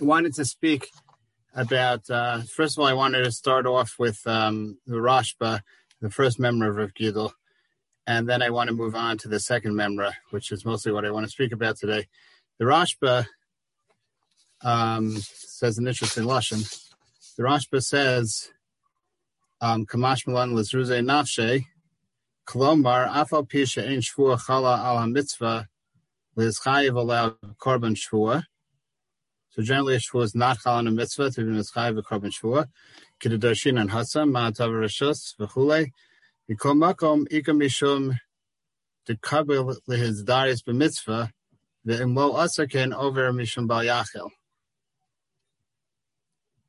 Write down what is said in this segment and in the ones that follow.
I wanted to speak about, uh, first of all, I wanted to start off with um, the Rashba, the first member of Rav Gidel, and then I want to move on to the second member, which is mostly what I want to speak about today. The Rashba um, says an interesting lesson. The Rashba says, um, Kamash Milan Lizruze Nafshe, Kolomar, Afal Pisha in Shvua Chala al HaMitzvah, Lizchayev allowed Korban Shvua. So generally, a is not Chal on a mitzvah to be Lizchayev a Korban Shvua. Kiddushim and Ma'atav V'chulei. Mikol Makom, Ika Mishum, Dekabel Lihiz Darius B'mitzvah, Ve'imlo Asaken over Mishum Bal Yachel.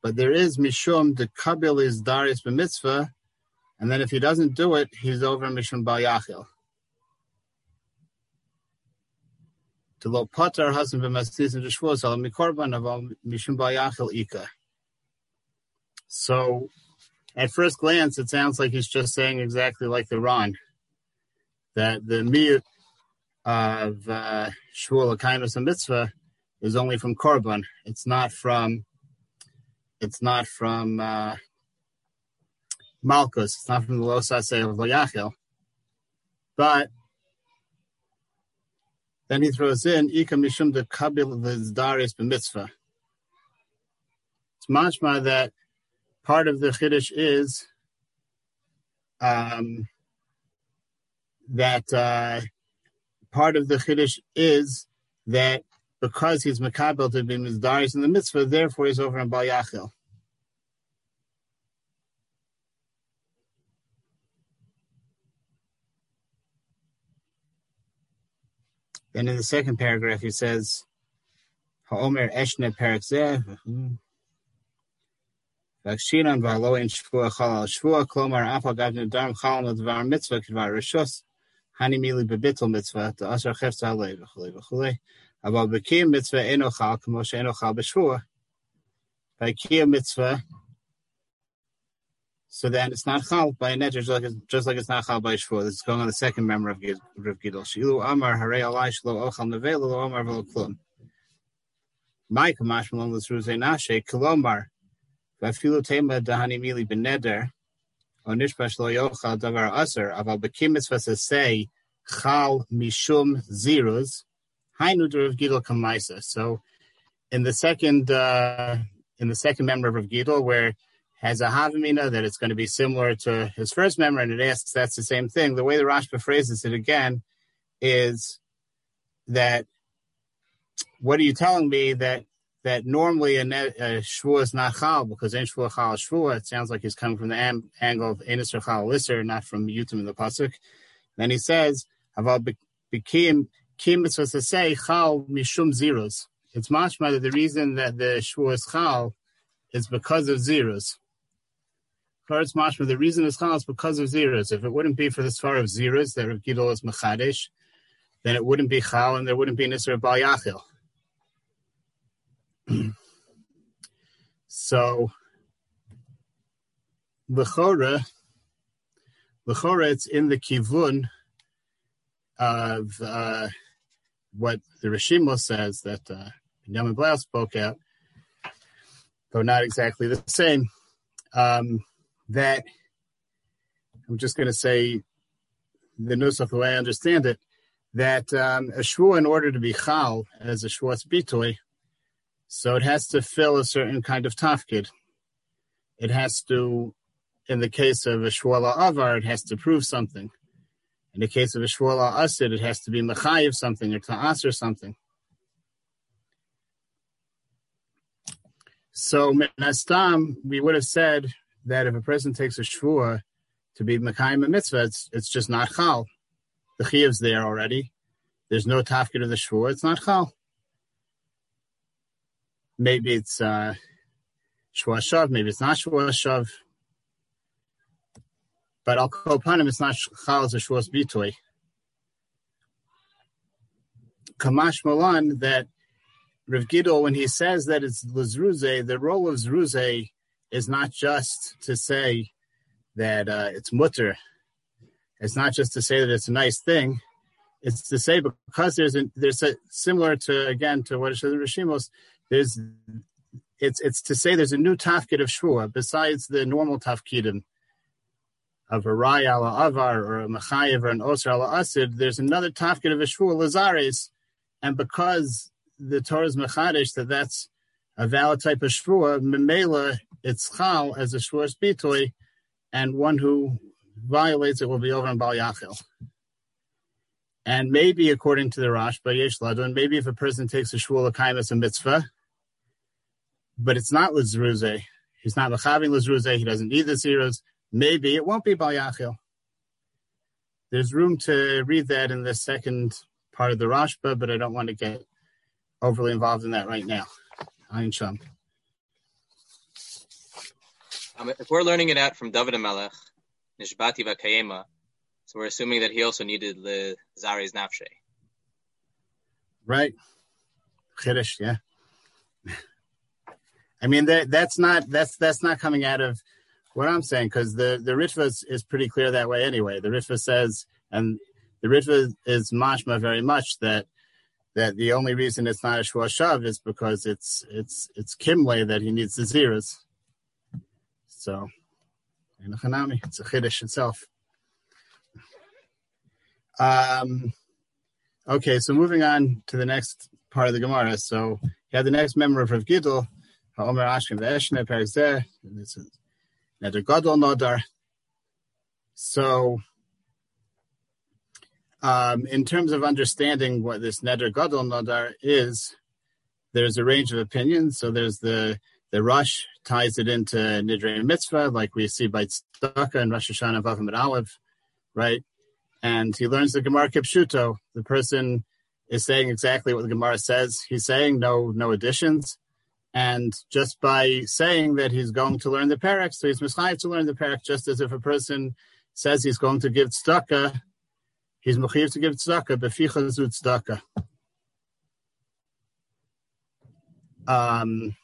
But there is Mishum, Dekabel is Darius B'mitzvah, and then if he doesn't do it, he's over Mishum Bal Yachel. So, at first glance, it sounds like he's just saying exactly like the Ron, that the miyut of uh, shvul mitzvah is only from korban. It's not from. It's not from uh, malchus. It's not from the losase of loyachel. But then he throws in Ika Mishum de Kabil Vizdaris b'mitzvah. It's mashma that part of the Chiddush is um, that uh, part of the Chiddush is that because he's Makabel to be Mizdaris in the mitzvah, therefore he's over in Bayachil. Then in the second paragraph, he says, Ha'omer eshne perak v'akshinan v'alo in shvua chalal shvua, klomar afa gavne darm chalal medvar mitzvah kvar rishos, hani mili bebitul mitzvah, to asar chefza alei v'chulei v'chulei, aber bekim mitzvah eno chal, kamo she'eno chal b'shvua. By mitzvah, so then it's not chal by a net, just like, just like it's not chal by shvur. This is going on the second member of Rav Gidol. Shilu amar harei alai shlo ochal nevela lo amar velo klum. My kamash malon l'sruzei nashe kilomar v'afilu tema dahani mili beneder o nishpash lo yochal davar aser aval bekim mitzvah say chal mishum ziruz hainu Rav Gidol kamaisa. So in the second uh, in the second member of Rav Gidol where has a havamina that it's going to be similar to his first member, and it asks that's the same thing. The way the Rashba phrases it again is that what are you telling me that that normally a, a shvua is not chal because in shvua chal shvua. It sounds like he's coming from the am, angle of enis chal lister, not from yutim in the pasuk. Then he says, "Aval bekim kim is supposed to say chal mishum zeros." It's mashma that the reason that the shvua is chal is because of zeros. Mashma, the reason is chal is because of zeros. If it wouldn't be for the svar of zeros that Rav Gidol is machadish, then it wouldn't be chal and there wouldn't be nisr bal yachil. so, l'chora, l'chora, it's in the kivun of uh, what the Rishimo says that uh, Benjamin Blau spoke out, though not exactly the same. Um, that I'm just going to say the nusach the way I understand it that um, a shvua in order to be chal as a shvuas bitoy, so it has to fill a certain kind of tafkid. It has to, in the case of a shvuala avar, it has to prove something. In the case of a shvuala asid, it has to be mechayiv something or to answer something. So, Nastam, we would have said that if a person takes a shvua to be Mekayim a mitzvah, it's, it's just not chal. The chiyav's there already. There's no tafkid of the shvua. It's not chal. Maybe it's uh, shvua shav. Maybe it's not shvua shav. But al kopanim, it's not chal. It's a shvuas bitoy. Kamash Malan that Rav Gidol, when he says that it's Lazruze, the role of Zruze is not just to say that uh, it's mutter. It's not just to say that it's a nice thing. It's to say because there's a, there's a similar to again to what it says in Rishimos. There's it's it's to say there's a new tafkid of shvua besides the normal tafkidim of a raya ala avar or a mechayev or an osir ala asid. There's another tafkid of a shvua lazares, and because the Torah is mechadish that that's a valid type of shvua, memela it's chal as a shvua bitoy, and one who violates it will be over on bal yachil. And maybe according to the but yesh ladun, maybe if a person takes a shvua kaimas a mitzvah, but it's not lizruze, he's not lechaving lizruze, he doesn't need the zeros, maybe it won't be bal yachil. There's room to read that in the second part of the Rashba, but I don't want to get overly involved in that right now. Ayin Sham. Um, if we're learning it out from David Amelech, Nishbati Vakayema, so we're assuming that he also needed the Zare's Nafshe. Right. Chiddush, yeah. I mean that that's not that's that's not coming out of what I'm saying because the the Ritva is, is, pretty clear that way anyway. The Ritva says, and the Ritva is mashma very much that that the only reason it's not a Shav is because it's it's it's Kimle that he needs the zeros. So in Hanami, it's a Chiddush itself. Um okay, so moving on to the next part of the Gemara. So you have the next member of Rav Gidel, Omer Ashkem Veshne Perzeh, Neder Gadol Nodar. So um, in terms of understanding what this Neder Gadol Nadar is, there's a range of opinions. So there's the the Rush ties it into Nidre Mitzvah, like we see by Tzedakah and Rosh Hashanah Vavim and Aleph, right? And he learns the Gemara Kipshuto. The person is saying exactly what the Gemara says. He's saying no no additions. And just by saying that he's going to learn the parak, so he's mischayev to learn the parak, just as if a person says he's going to give tzedakah, He's mechiv to give tzedakah, beficha zu tzedakah. Um,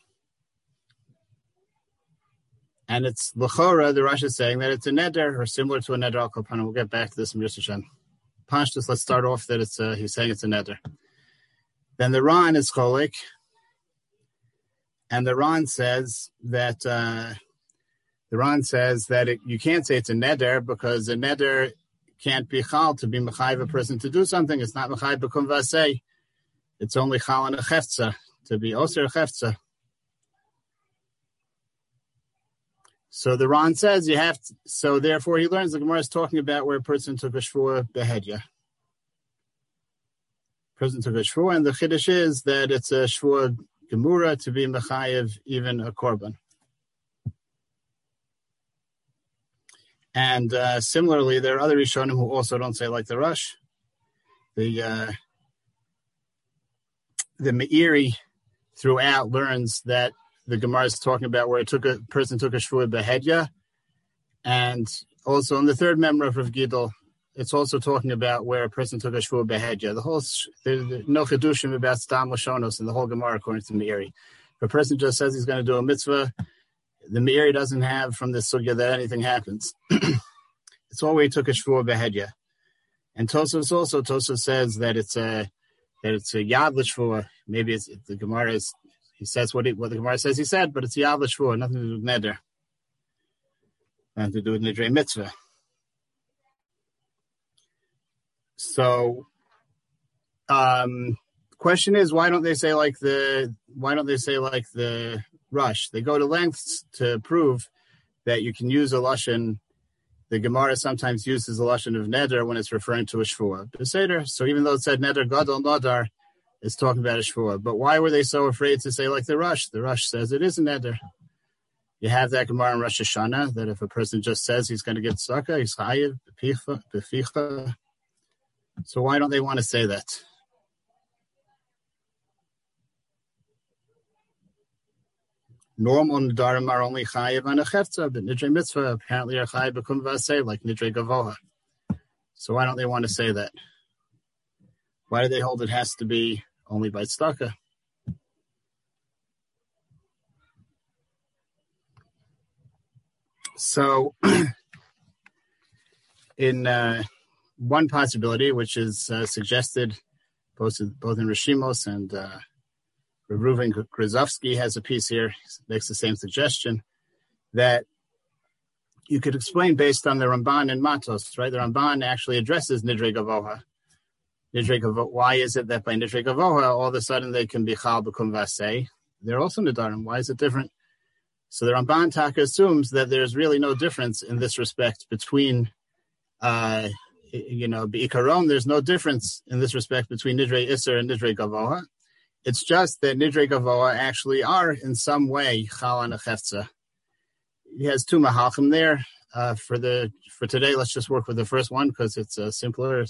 and it's lechora. The Rosh is saying that it's a neder or similar to a neder al kopana. We'll get back to this in Yerusha Pashtus, let's start off that it's a, he's saying it's a neder. Then the Ran is cholik, and the Ran says that uh, the Ran says that it, you can't say it's a neder because a neder can't be chal to be mechayiv a person to do something. It's not mechayiv bekum vasei. It's only chal and a cheftza to be oser cheftza. So the Ron says you have to, so therefore he learns the Gemara is talking about where a person took a shvua behedya. Person took a shvua, and the chiddush is that it's a shvua gemura to be mechayiv even a korban. And uh, similarly, there are other Rishonim who also don't say like the Rush. The uh, the Meiri throughout learns that the Gemara is talking about where it took a person took a shvua behedya, and also in the third member of Rav Gidel, it's also talking about where a person took a shvua behedya. The whole there's no chedushim about stam lashonos in the whole Gemara according to Meiri. If a person just says he's going to do a mitzvah, the Meiri doesn't have from the sugya that anything happens. it's he took a shvur behedya. And Tosos also Tosos says that it's a that it's a yad l'shvur. Maybe it's the Gemara is he says what it, what the Gemara says he said, but it's yad l'shvur, nothing to do with neder, nothing to do with nidrei mitzvah. So, um, question is why don't they say like the why don't they say like the rush. They go to lengths to prove that you can use a lashon. The Gemara sometimes uses a lashon of neder when it's referring to a shvua. Beseder. So even though it said neder gadol nadar, it's talking about a shvua. But why were they so afraid to say like the rush? The rush says it is a neder. You have that Gemara in Rosh Hashanah that if a person just says he's going to get sukkah, he's chayiv, beficha. So why don't they want to say that? Normal Nadarim are only Chayiv on a Chefza, but Nidre Mitzvah apparently are Chayiv Bekum Vaseh, like Nidre Gavoha. So why don't they want to say that? Why do they hold it has to be only by tzedakah? So, in uh, one possibility, which is uh, suggested both both in Rishimos and uh, Reuven Grozovsky has a piece here, makes the same suggestion, that you could explain based on the Ramban and Matos, right? The Ramban actually addresses Nidre Gavoha. Nidre Gavoha, why is it that by Nidre Gavoha, all of a sudden they can be Chal B'kum Vasei? They're also Nidarim. Why is it different? So the Ramban Taka assumes that there's really no difference in this respect between, uh, you know, Be'ikaron, there's no difference in this respect between Nidre Isser and Nidre Gavoha. It's just that Nidre Gavoa actually are in some way Chal and He has two Mahalchim there. Uh, for the for today, let's just work with the first one because it's uh, simpler.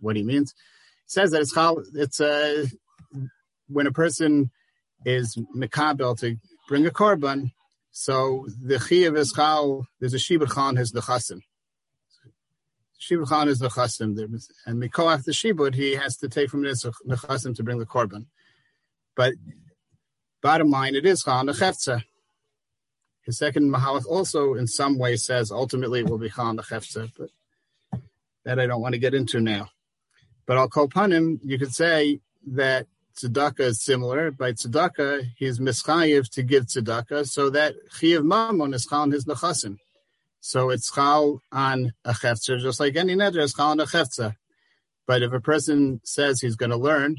What he means. He says that it's chal, it's uh, when a person is mikabel to bring a korban, so the chiyuv is chal. There's a shibud chan has the chasim. Shibud chan is the chasim, and mikoach the shibud he has to take from the chasim to bring the korban. But bottom line, it is Chal Nechefza. His second Mahalach also in some way says ultimately it will be Chal Nechefza, but that I don't want to get into now. But I'll call upon him, you could say that tzedakah is similar. By tzedakah, he's mischayiv to give tzedakah, so that chiyav mamon is chal on his nechasim. So it's chal on a chefza, just like any neder is chal on a. But if a person says he's going to learn,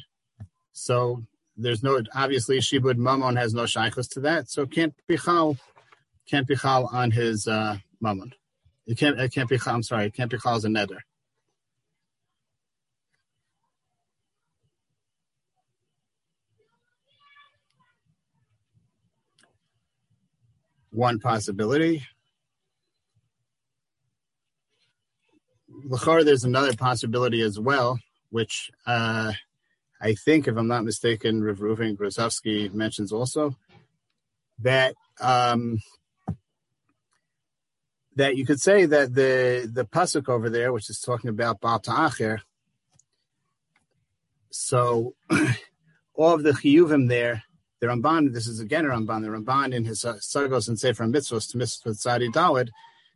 so there's no obviously shibud mamon has no shaykhus to that, so can't be chal, can't be chal on his uh, mamon. It can't. It can't be. I'm sorry. It can't be chal as a neder. One possibility. Lachar, there's another possibility as well, which uh, I think, if I'm not mistaken, Rav Reuven Grozovsky mentions also that um, that you could say that the the pasuk over there, which is talking about Baal Ta'acher, so all of the chiyuvim there, the Ramban, this is again a Ramban, the Ramban in his uh, Sargos and Sefer Mitzvos to Mitzvot Tzadi Dawid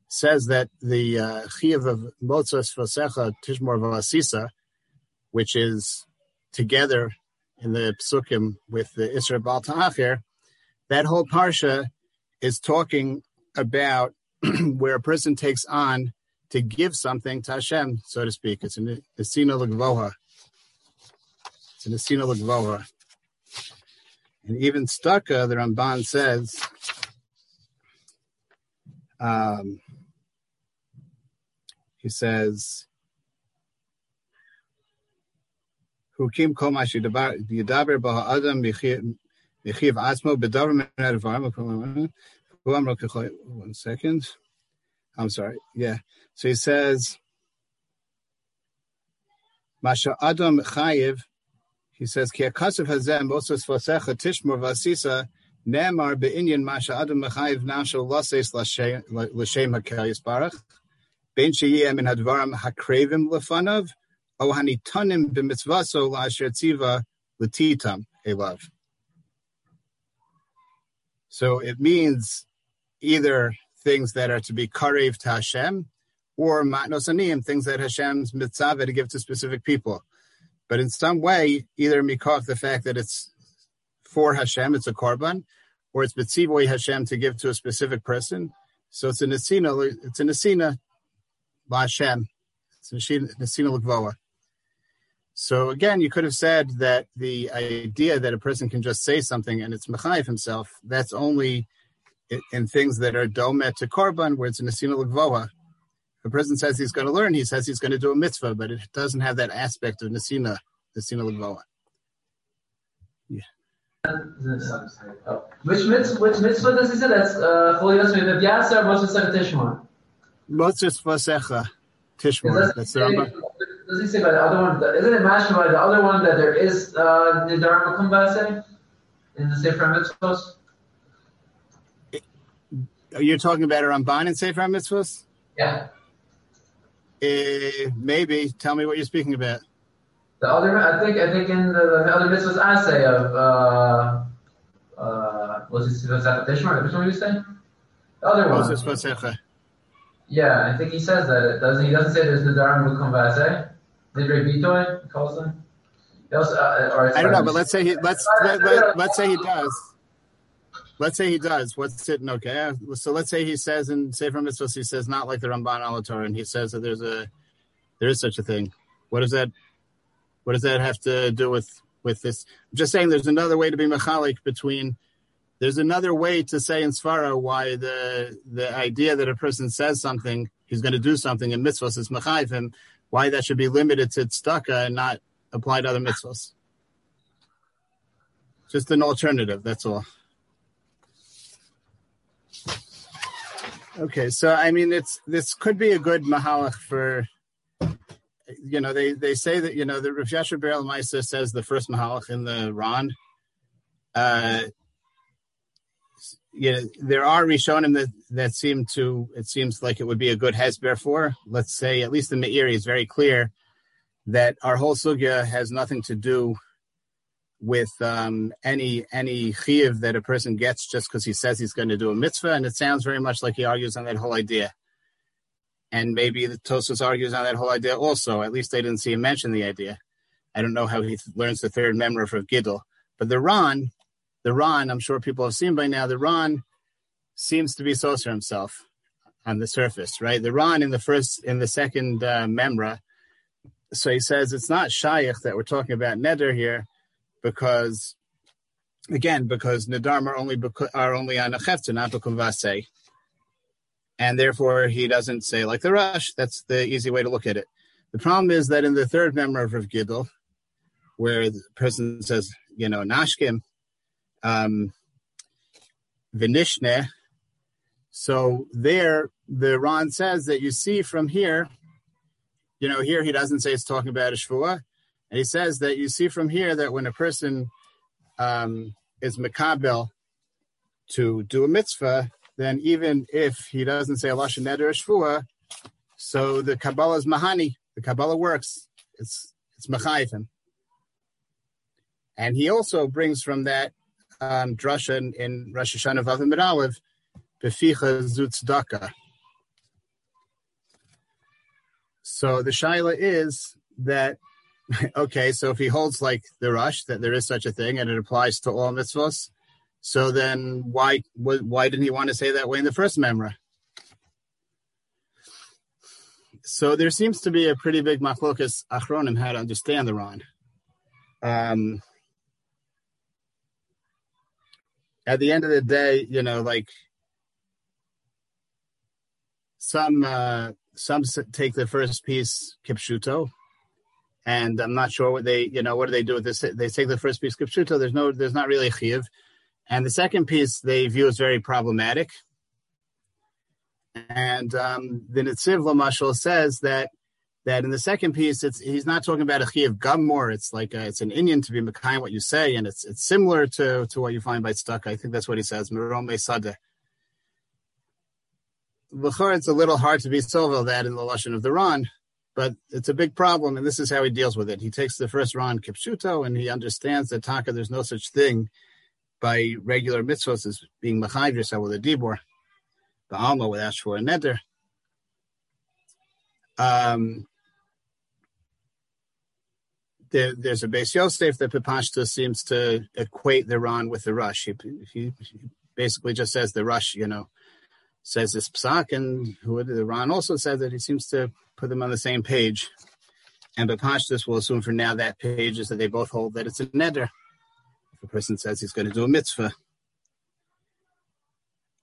says that the uh, chiyuv of Motzos Vasecha Tishmor Valasisa, which is together in the psukim with the Isra Bal Ta'achir, that whole parsha is talking about where a person takes on to give something to Hashem, so to speak. It's an Esina Lagvoha. It's an Esina Lagvoha. And even Stucca, the Ramban says, um, he says, One second. I'm sorry. Yeah. So he says, Masha Adam Chayiv, he says, Ki akasav hazem moses vasecha tishmor vasisa nemar be'inyan Masha Adam Chayiv nashal lases l'shem hakel yisbarach ben sheyeh min hadvarim hakrevim lefanav O hanitanim b'mitzvaso la'asher tziva l'titam elav. So it means either things that are to be karev to Hashem, or matnosanim, things that Hashem's mitzvah to give to specific people. But in some way, either mikov the fact that it's for Hashem, it's a korban, or it's mitzivoy Hashem to give to a specific person. So it's a nesina, it's a nesina Hashem. It's a nesina l'gvoa. So again, you could have said that the idea that a person can just say something and it's mechayiv himself, that's only in, in things that are domet to korban, where it's an asina l'gvoha. A person says he's going to learn, he says he's going to do a mitzvah, but it doesn't have that aspect of nasina, nasina l'gvoha. Yeah. Which mitzvah, which mitzvah does he say? That's uh, Cholios Me'ev Yasser, Moses Tishmor. Moses Vasecha Tishmor. That's the Rambam does he say by the other one? Isn't it mentioned by the other one that there is uh, Nidarim Kumbase in the Sefer Mitzvos? You're you talking about Ramban in Sefer Mitzvos? Yeah. Uh, maybe. Tell me what you're speaking about. The other, I think, I think in the, the other mitzvahs I say of, uh, uh, was it was that the Tishmar? Which one you say? The other one. Yeah, I think he says that. Doesn't he? Doesn't say there's the Daram Mukum Nidre Bitoy calls them. Also, uh, I don't know, but let's say he let's let, let, let's say he does. Let's say he does. What's it? Okay, so let's say he says in Sefer Mitzvahs, he says not like the Ramban Alator, and he says that there's a there is such a thing. What does that? What does that have to do with with this? I'm just saying, there's another way to be mechalik between. There's another way to say in Svara why the the idea that a person says something, he's going to do something in mitzvahs is mechayiv him. Why that should be limited to tzedakah and not apply to other mitzvahs. Just an alternative. That's all. Okay, so I mean, it's this could be a good mahalach for you know, they, they say that, you know, the Rav Yasher Beryl says the first Mahalach in the Ron. Uh, you know, there are Rishonim that, that seem to, it seems like it would be a good Hezber for. Let's say, at least the Meiri is very clear that our whole Sugya has nothing to do with um, any any chiv that a person gets just because he says he's going to do a mitzvah, and it sounds very much like he argues on that whole idea and maybe the Tosus argues on that whole idea also. At least they didn't see him mention the idea. I don't know how he learns the third member of Gidl, but the Ron, the Ron, I'm sure people have seen by now. The Ron seems to be Soser himself on the surface, right? The Ron in the first, in the second uh, memra. So he says it's not Shaykh that we're talking about Neder here, because again, because Nadar are only are only on a Chefta, not Vasei and therefore he doesn't say like the rush. That's the easy way to look at it. The problem is that in the third member of Rav Gidl, where the person says, you know, Nashkim, um, Vinishne, so there the Ron says that you see from here, you know, here he doesn't say it's talking about a shvua, and he says that you see from here that when a person um, is makabel to do a mitzvah, then even if he doesn't say Allah Neder Shvua, so the Kabbalah is Mahani. The Kabbalah works. It's it's Machayim. And he also brings from that um, drasha in, in Rosh Hashanah Vav Aleph, Beficha Zutzdaka. So the shaila is that okay, so if he holds like the rush that there is such a thing and it applies to all mitzvahs, so then why why didn't he want to say that way in the first memra? So there seems to be a pretty big machlokas achronim how to understand the Ron. Um, at the end of the day, you know, like some uh, some take the first piece kipshuto, and I'm not sure what they, you know, what do they do with this? They take the first piece kipshuto. There's no, there's not really a chiv. And the second piece they view as very problematic. And um, the Netziv Lamashal says that that in the second piece, it's he's not talking about a chiyav gummore. It's like a, it's an Indian to be mekayim what you say, and it's it's similar to to what you find by stuck. I think that's what he says. Merome sada. B'chor, it's a little hard to be silver that in the lashon of the Ron, but it's a big problem, and this is how he deals with it. He takes the first Ron kipshuto, and he understands that taka there's no such thing by regular mitzvahs as being mechayiv yourself with a dibor. The alma would ask for a neder. Um, there, there's a Beis Yosef that Pipashta seems to equate the Ron with the rush. He, he, he, basically just says the rush, you know, says this psak, and who the Ron also says that he seems to put them on the same page. And Pipashtas will assume for now that page is that they both hold that it's a neder if a person says he's going to do a mitzvah.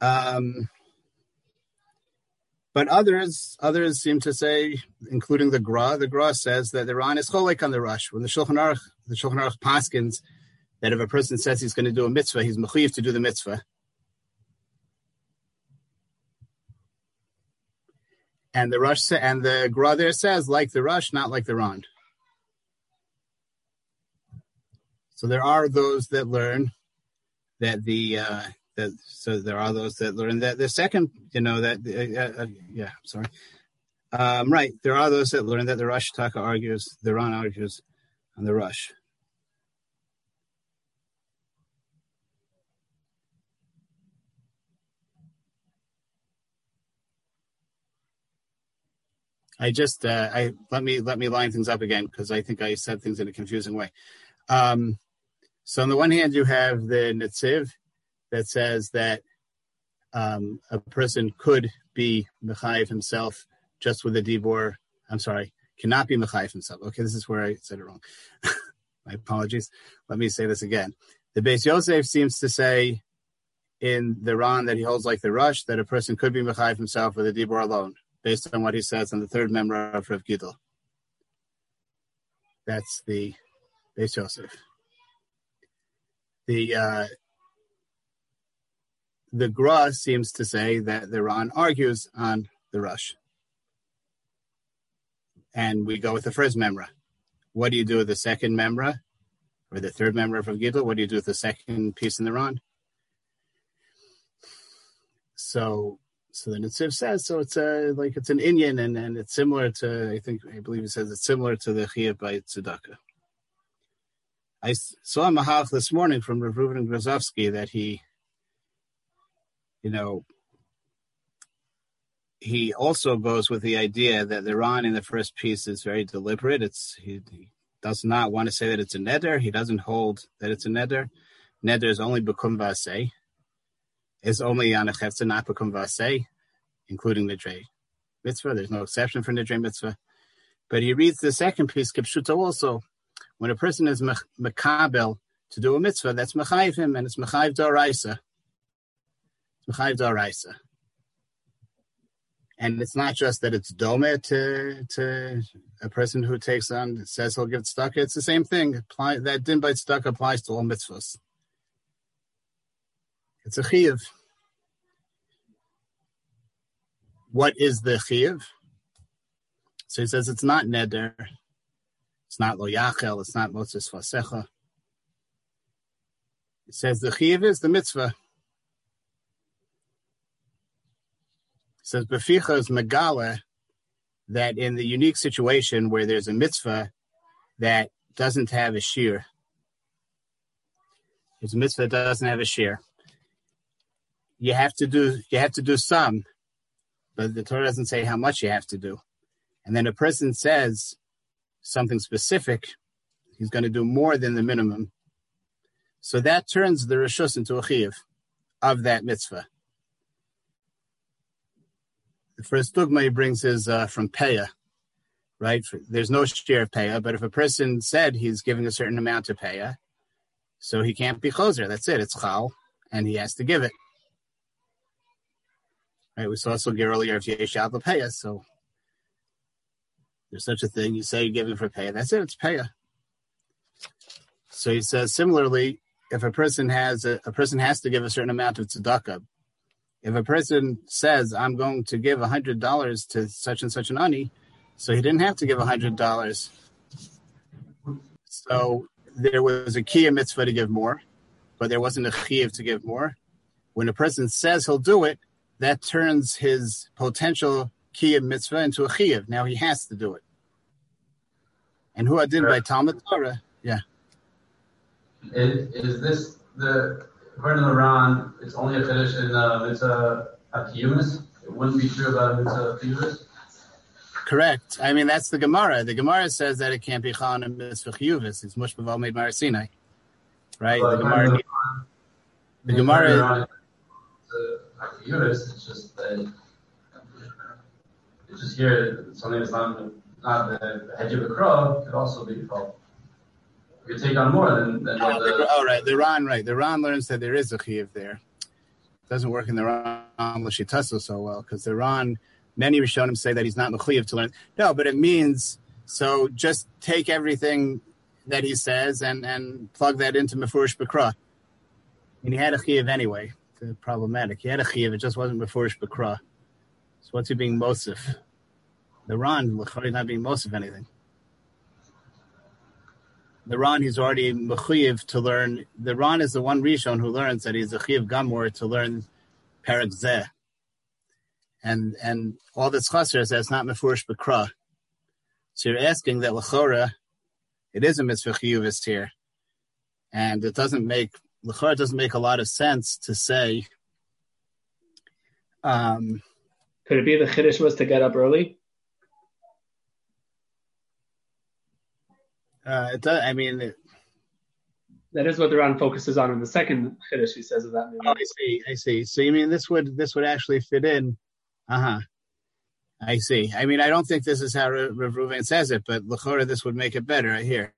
Um, but others, others seem to say, including the Gra, the Gra says that the Ran is cholek on the rush. When the Shulchan Aruch, the Shulchan Aruch paskins that if a person says he's going to do a mitzvah, he's mechuyev to do the mitzvah. And the rush and the Gra there says like the rush, not like the Ran. So there are those that learn that the uh, that so there are those that learn that the second you know that uh, uh, yeah sorry um, right there are those that learn that the Rush Taka argues the Ron argues on the Rush. I just uh, I let me let me line things up again because I think I said things in a confusing way. Um, so on the one hand, you have the Netziv that says that um, a person could be Mechayiv himself just with a Dibor. I'm sorry, cannot be Mechayiv himself. Okay, this is where I said it wrong. My apologies. Let me say this again. The Beis Yosef seems to say in the Ran that he holds like the Rush that a person could be Mechayiv himself with a Dibor alone based on what he says in the third member of Rav Gidl. That's the Beis Yosef. The uh, the Gra seems to say that the Ran argues on the Rush. And we go with the first memra. What do you do with the second memra? Or the third memra from Gidl? What do you do with the second piece in the Ran? So so the Netziv says so. It's a like it's an Indian, and and it's similar to I think I believe he says it's similar to the Chiyah by Tzedakah. I saw a Mahach this morning from Rav Reuven Grozovsky that he, you know, he also goes with the idea that the Ran in the first piece is very deliberate. It's he, he does not want to say that it's a neder. He doesn't hold that it's a neder. Neder is only bekum vasei is only on a chefza, not become vase, including the mitzvah. There's no exception for Nidre mitzvah. But he reads the second piece, Kipshuta also. When a person is mekabel to do a mitzvah, that's mechayiv him, and it's mechayiv daraisa. And it's not just that it's dome to to a person who takes on says he'll give stuck. It's the same thing. Apply, that din by stuck applies to all mitzvahs. It's a chiyuv. What is the chiyuv? So he says it's not neder, it's not lo yachel, it's not moses fasecha. He says the chiyuv is the mitzvah. Says beficha is megala that in the unique situation where there's a mitzvah that doesn't have a shear, there's a mitzvah that doesn't have a shear you have to do you have to do some, but the Torah doesn't say how much you have to do. And then a person says something specific, he's going to do more than the minimum. So that turns the rishus into a chiyuv of that mitzvah. The first dogma he brings is uh, from Peah, right? There's no share of Peah, but if a person said he's giving a certain amount of Peah, so he can't be choser. That's it. It's chal, and he has to give it. Right? We saw Sugi earlier if you Shabbat Paya, so there's such a thing. You say you're giving for pay. That's it, it's paya. So he says similarly, if a person has a, a person has to give a certain amount of tzedakah. If a person says, I'm going to give a hundred dollars to such and such an ani, so he didn't have to give a hundred dollars. So there was a kiyah mitzvah to give more, but there wasn't a chiyuv to give more. When a person says he'll do it, that turns his potential kiyah mitzvah into a chiyuv. Now he has to do it. And who I did by Talmud Torah, yeah. Is, is this the according to the Ran? It's only a chiddush in uh, mitzvah akiyumis. It wouldn't be true about mitzvah chiyuvis. Correct. I mean, that's the Gemara. The Gemara says that it can't be chan and mitzvah chiyuvis. It's mushbaval made Marasinai. Right? But the Gemara. The Gemara Uterus, it's just that it's just here something that's not not the hedge of a crow could also be fault. You take on more than, than oh, the, oh, right. The Ran, right. The Ran learns that there is a chiv there. It doesn't work in the Ran Lashitasu so well because the Ran, many Rishonim say that he's not mechiv to learn. No, but it means so just take everything that he says and, and plug that into Mefurish Bakra. And he had a chiv anyway problematic. He had a chiyuv, it just wasn't before Bakra. So what's he being Mosif? The Ran, Lechari not being Mosif anything. The Ran, he's already mechuyev to learn. The Ran is the one Rishon who learns that he's a chiyuv gamor to learn Perak Zeh. And, and all this chaser is that's not mefurish Bakra. So you're asking that Lechora, it is a mitzvah chiyuvist here. And it doesn't make L'chor doesn't make a lot of sense to say. Um, Could it be the chiddush was to get up early? Uh, it does, I mean, it, that is what the Ran focuses on in the second Chiddush. He says of that. Oh, I see. I see. So you mean this would this would actually fit in? Uh huh. I see. I mean, I don't think this is how Rav Ruven says it, but Lachora, this would make it better right here.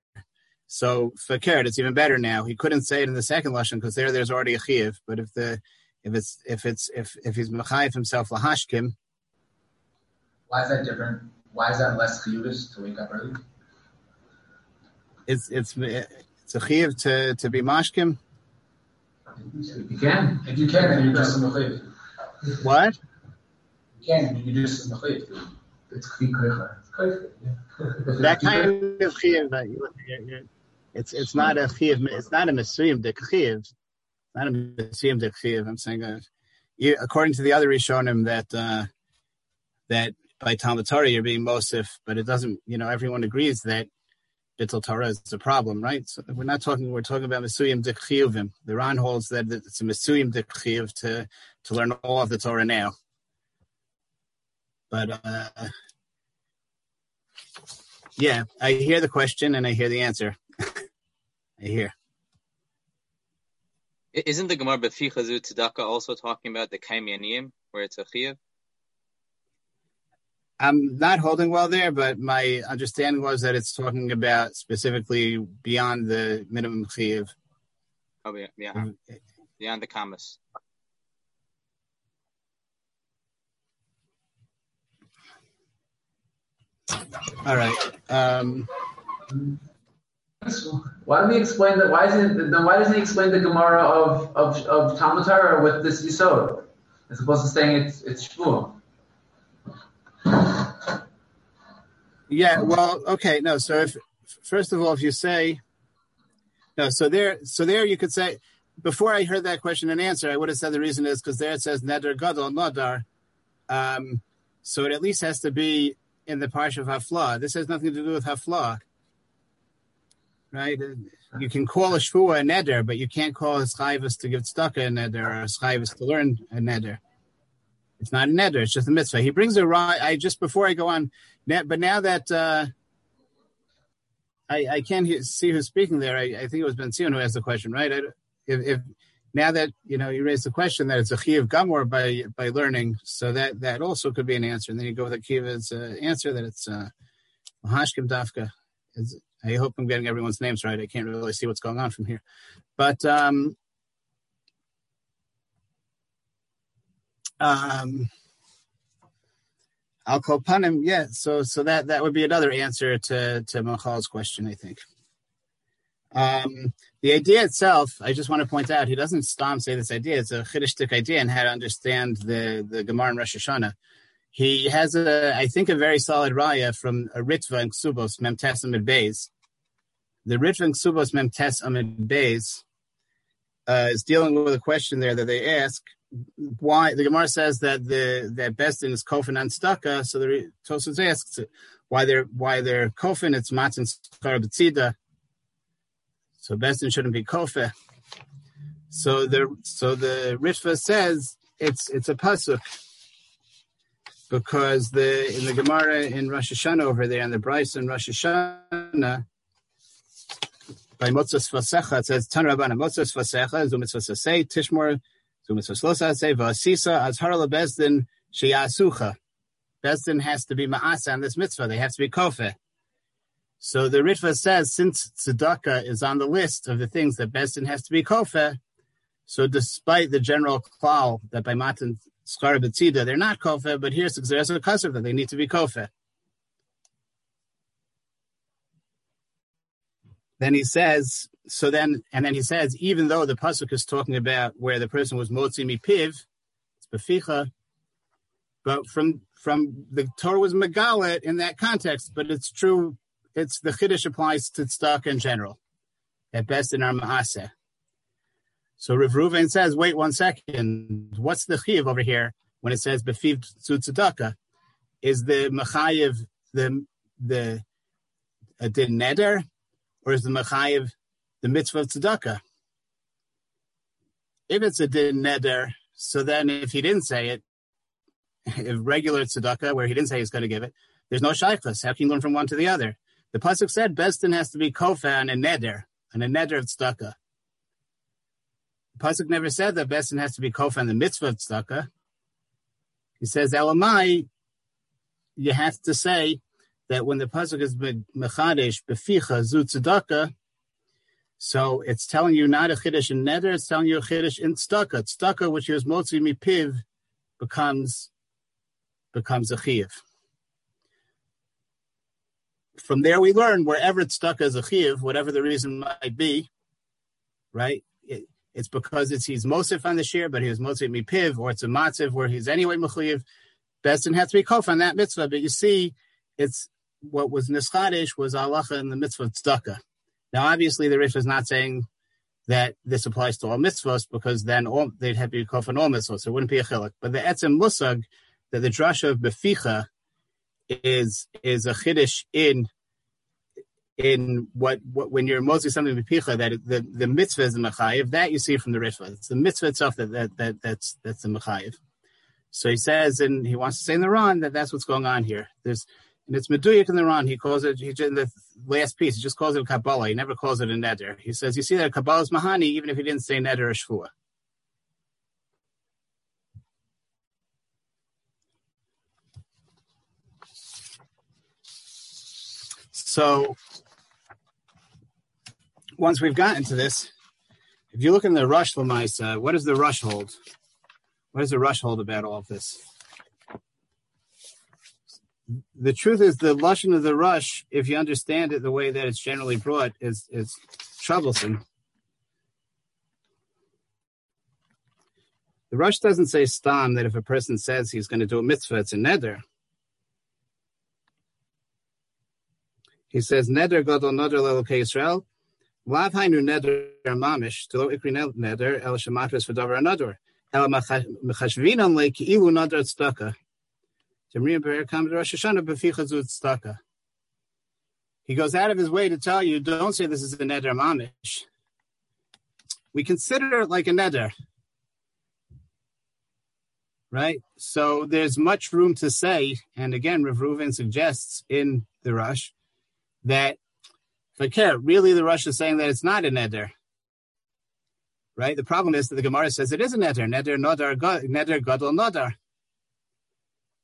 So for Keret, it's even better now. He couldn't say it in the second lashon because there, there's already a chiyuv. But if the if it's if it's if if he's mechayiv himself lahashkim. Why is that different? Why is that less chiyuvis to wake up early? It's it's it's a chiyuv to to be mashkim. You can if you can, then you're just in the What? You can, you just in the It's kli That kind of chiyuv, it's it's not a chiyuv. It's not a mesuyim de chiyuv not a Mesiyim Dekhiv. I'm saying, uh, you, according to the other Rishonim, that uh, that by Talmud Torah you're being Mosif, but it doesn't. You know, everyone agrees that Bittul Torah is a problem, right? So we're not talking. We're talking about Mesuyim Dekhiyuvim. The Ran holds that it's a Mesuyim Dekhiv to to learn all of the Torah now. But uh, yeah, I hear the question and I hear the answer. I hear. Isn't the Gemara Befichazu Tzedakah also talking about the Kaim where it's a Chiyav? I'm not holding well there, but my understanding was that it's talking about specifically beyond the minimum Chiyav. Oh, yeah, yeah. Mm-hmm. Beyond the Kamas. All right. Um, why don't we explain that? Why isn't then? Why doesn't he explain the Gemara of of of Talmud Torah with this Yisod, as opposed to saying it's it's Shmuel? Yeah. Well. Okay. No. So if first of all, if you say no, so there, so there you could say before I heard that question and answer, I would have said the reason is because there it says Neder Gadol Nadar. Um, so it at least has to be in the parsha of Hafla. This has nothing to do with Hafla right? You can call a shvua a neder, but you can't call a schayvus to give tzedakah a neder or a schayvus to learn a neder. It's not a neder; it's just a mitzvah. He brings a right. I just before I go on, but now that uh, I, I can't see who's speaking there, I, I think it was Ben Sion who asked the question, right? I, if, if now that you know you raised the question that it's a chiyav gamor by by learning, so that that also could be an answer, and then you go with a kiva's uh, answer that it's uh, hashkim dafka. I hope I'm getting everyone's names right. I can't really see what's going on from here, but um, um, Al Kopanim, yeah. So, so that that would be another answer to to Michal's question, I think. Um, the idea itself, I just want to point out, he doesn't stop say this idea. It's a chiddushtic idea and how to understand the the Gemara in Rosh Hashanah. He has a, I think, a very solid raya from a Ritva and Ksubos Memtes Amid Beis. The Ritva and Ksubos Memtes Amid Beis uh, is dealing with a question there that they ask. Why the Gemara says that the that Bestin is kofin and staka, so the Tosfos asks why they're why they're kofin. It's matzin skarabatzida, so Bestin shouldn't be kofe. So the so the Ritva says it's it's a pasuk because the in the Gemara in Rosh Hashanah over there and the Bryce in Rosh Hashanah by Motzos Vasecha it says Tan Rabbana Motzos Zumitzvos Asay Tishmor Zumitzvos Losa Asay Vasisa Azhar Bezdin Sheyasucha. Has to be Ma'asa on this mitzvah. They have to be Kofe. So the Ritva says since tzedakah is on the list of the things that Bezdin has to be Kofe, so despite the general klal that by Matan Skara they're not kofe, but here's there's a kasav that they need to be kofe. Then he says, so then, and then he says, even though the pasuk is talking about where the person was motzi mi piv, it's beficha, but from from the Torah was megalit in that context, but it's true. It's the chiddush applies to stock in general, at best in our maaseh. So Rav Ruven says, wait one second. What's the chiv over here when it says befiv tzedakah? Is the mechayiv the the a din neder, or is the mechayiv the mitzvah of tzedakah? If it's a din neder, so then if he didn't say it, if regular tzedakah, where he didn't say he's going to give it, there's no shaykhus. How can you learn from one to the other? The pasuk said Bestin has to be kofa and neder, and a neder of tzedakah. The pasuk never said that Bestin has to be kofa and the mitzvah of tzedakah. He says elamai. You have to say that when the pasuk is mechadish beficha zu tzedakah, so it's telling you not a chiddush in neder, it's telling you a chiddush in tzedakah. Tzedakah, which is motzi mipiv, becomes becomes a chiyuv. From there, we learn wherever stuck as a chiyuv, whatever the reason might be, right? It, it's because it's he's mosif on the shir, but he was mosif mipiv, or it's a matziv where he's anyway mechuyev. Beis din has to be kof on that mitzvah, but you see, it's what was nischadish was halacha in the mitzvah tzedakah. Now, obviously, the Rif is not saying that this applies to all mitzvahs because then all, they'd have to be kof on all mitzvahs, so it wouldn't be a chilik. But the etzem musag that the drasha of beficha is is a chiddush in in what, what when you're mostly something beficha that the the mitzvah is the mechayiv that you see from the Ritva. It's the mitzvah itself that, that that that's that's the mechayiv. So he says, and he wants to say in the Ran that that's what's going on here. There's and it's meduyik in the Ran. He calls it he in the last piece. He just calls it a Kabbalah. He never calls it a neder. He says you see that Kabbalah is mahani even if he didn't say neder or shvua. So once we've gotten to this, if you look in the Rosh Lamaisa, what does the Rosh hold? What does the Rosh hold about all of this? The truth is, the lashon of the Rosh, if you understand it the way that it's generally brought, is is troublesome. The Rosh doesn't say stam that if a person says he's going to do a mitzvah, it's a neder. He says, Neder Godol Neder Leloke Israel. Lav Hainu Neder Mamish, to lo ikri Neder, El Shematris V'Davar Anador. El Mechashvinan Le Ki'ilu Neder Tzedaka. Kam Rosh Hashanah B'Ficha Zu Tzedaka. He goes out of his way to tell you, don't say this is a Neder Mamish. We consider it like a Neder. Right? So there's much room to say, and again, Rav Reuven suggests in the Rosh, that Fakir, really the Rosh is saying that it's not a neder. Right? The problem is that the Gemara says it is a neder. Neder nodar, neder gadol nodar.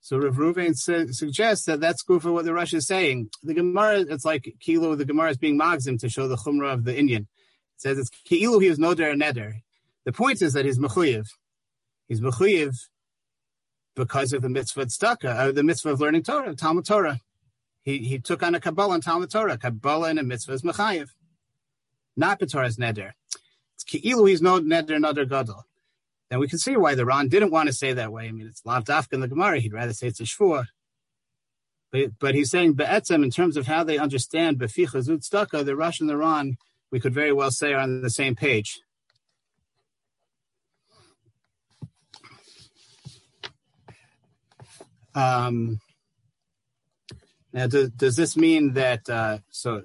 So Rav Reuven su- suggests that that's good for what the Rosh is saying. The Gemara, it's like Kilo, the Gemara is being magzim to show the chumrah of the Indian. It says it's Kilo, he was nodar and neder. The point is that he's mechuyev. He's mechuyev because of the mitzvah tzedakah, uh, the mitzvah of learning Torah, Talmud Torah. He he took on a Kabbalah and Talmud Torah. Kabbalah and a mitzvah is mechayiv, not B'Torah's neder. It's ki'ilu he's no neder neder gadol. Then we can see why the Ran didn't want to say that way. I mean, it's lav dafka in the Gemara. He'd rather say it's a shvur. But, but he's saying be'etzem in terms of how they understand beficha zut the Rosh and the Ran, we could very well say are on the same page. Um, now, does, does this mean that uh, so?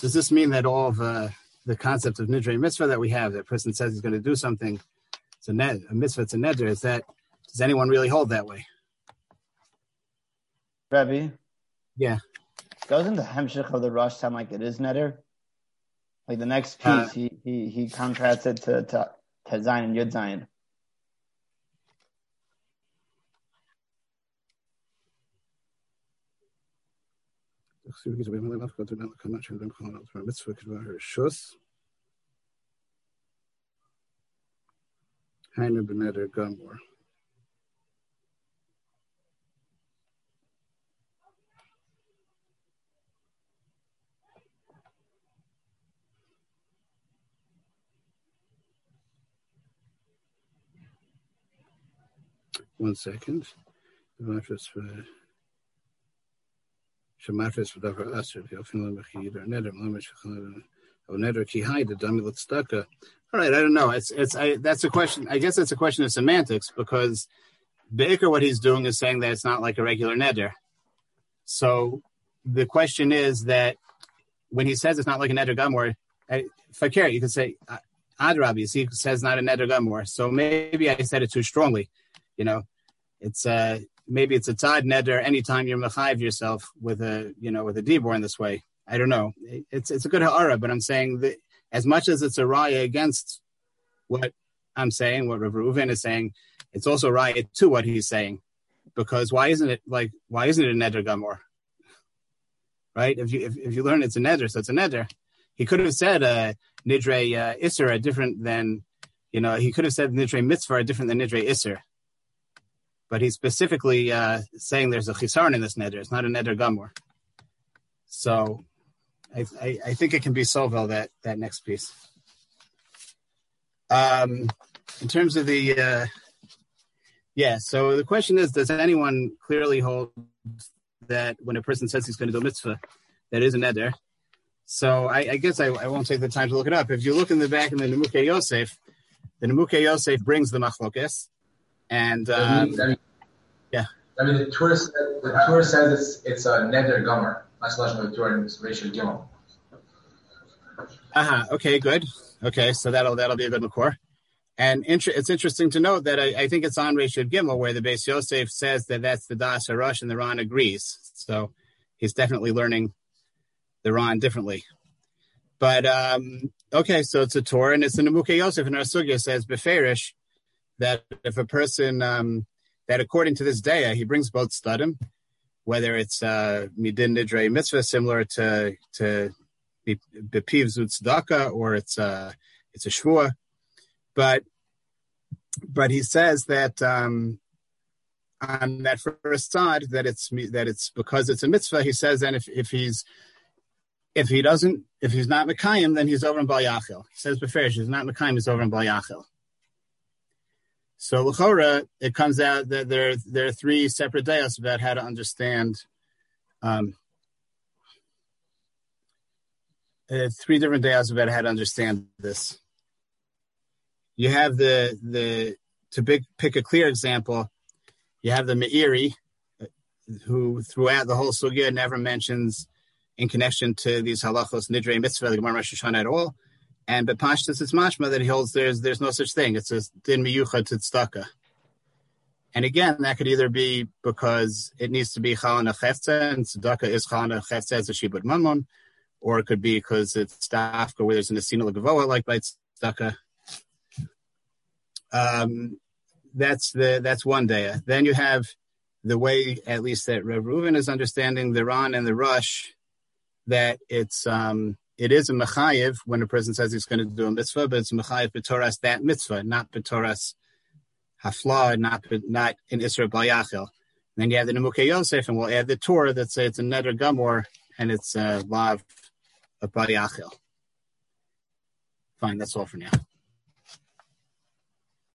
Does this mean that all of uh, the concept of nidre mitzvah that we have, that person says he's going to do something, it's a, ned, a mitzvah, it's a neder. Is that does anyone really hold that way? Rebbe. Yeah. Doesn't the hemshich of the Rosh sound like it is neder? Like the next uh, piece, uh, he he he contrasts it to to, to Zion and Yud Zion. One second. Aser v'yofin lemechiyid or neder mlemesh or dami l'tzedaka. All right, I don't know. It's it's I, that's a question. I guess that's a question of semantics because Baker, what he's doing is saying that it's not like a regular neder. So the question is that when he says it's not like a neder gumor, fakir, you could say adrabi. He says not a neder gumor. So maybe I said it too strongly. You know, it's uh maybe it's a tzad neder anytime you're mechayiv yourself with a you know with a dibor in this way. I don't know. It's it's a good ha'ara, but I'm saying that as much as it's a raya against what I'm saying, what Rav Reuven is saying, it's also a raya to what he's saying. Because why isn't it like why isn't it a neder gamor? Right? If you if, if you learn it's a neder, so it's a neder. He could have said uh, nidre uh, iser different than you know. He could have said nidre mitzvah different than nidre iser. But he's specifically uh, saying there's a chisaron in this neder. It's not a neder gamor. So I, I, I, think it can be Solvel that that next piece. Um, in terms of the uh, yeah, so the question is, does anyone clearly hold that when a person says he's going to do a mitzvah, that is a neder? So I, I guess I, I, won't take the time to look it up. If you look in the back in the Nemuke Yosef, the Nemuke Yosef brings the machlokes, and um, I mean, yeah. I mean, the tourist the tourist says it's it's a neder gomer. That's Torah and Rachel Gimel. Uh-huh. Okay, good. Okay, so that'll that'll be a good makor. And inter- it's interesting to note that I, I think it's on Reshud Gimel where the Beis Yosef says that that's the Das HaRosh and the Ran agrees. So he's definitely learning the Ran differently. But um, okay, so it's a Torah and it's in the Muke Yosef and our Sugya says Beferish that if a person um, that according to this day he brings both studim, whether it's uh, midin nidre mitzvah similar to to bepiv tzedakah or it's a it's a shvua, but but he says that um, on that first side that it's that it's because it's a mitzvah. He says then if if he's if he doesn't if he's not mekayim then he's over in Balyachil. He says beferish he's not mekayim he's over in Balyachil. So l'chora it comes out that there there are three separate dayas about how to understand um, uh, three different days about how to understand this. You have the the to pick a clear example. You have the Meiri, who throughout the whole sugya never mentions in connection to these halachos nidre mitzvah the Gemara Rosh at all. And but Pashtus it's mashma that he holds there's there's no such thing. It's a din miyucha tzedakah. And again, that could either be because it needs to be chalana chefza, and tzedakah is chalana chefza as a shibud mammon, or it could be because it's dafka where there's an asina lagavoa like by tzedakah. Um, that's the that's one day. Then you have the way, at least that Rev Reuven is understanding the Ran and the Rosh, that it's um, it is a mechayiv when a person says he's going to do a mitzvah, but it's a mechayiv b'toras that mitzvah, not b'toras hafla, not not in Isra Balyachil. Then you have the Nemuke Yosef, and we'll add the Torah that says it's a Neder Gamor and it's a uh, lav of Balyachil. Fine, that's all for now.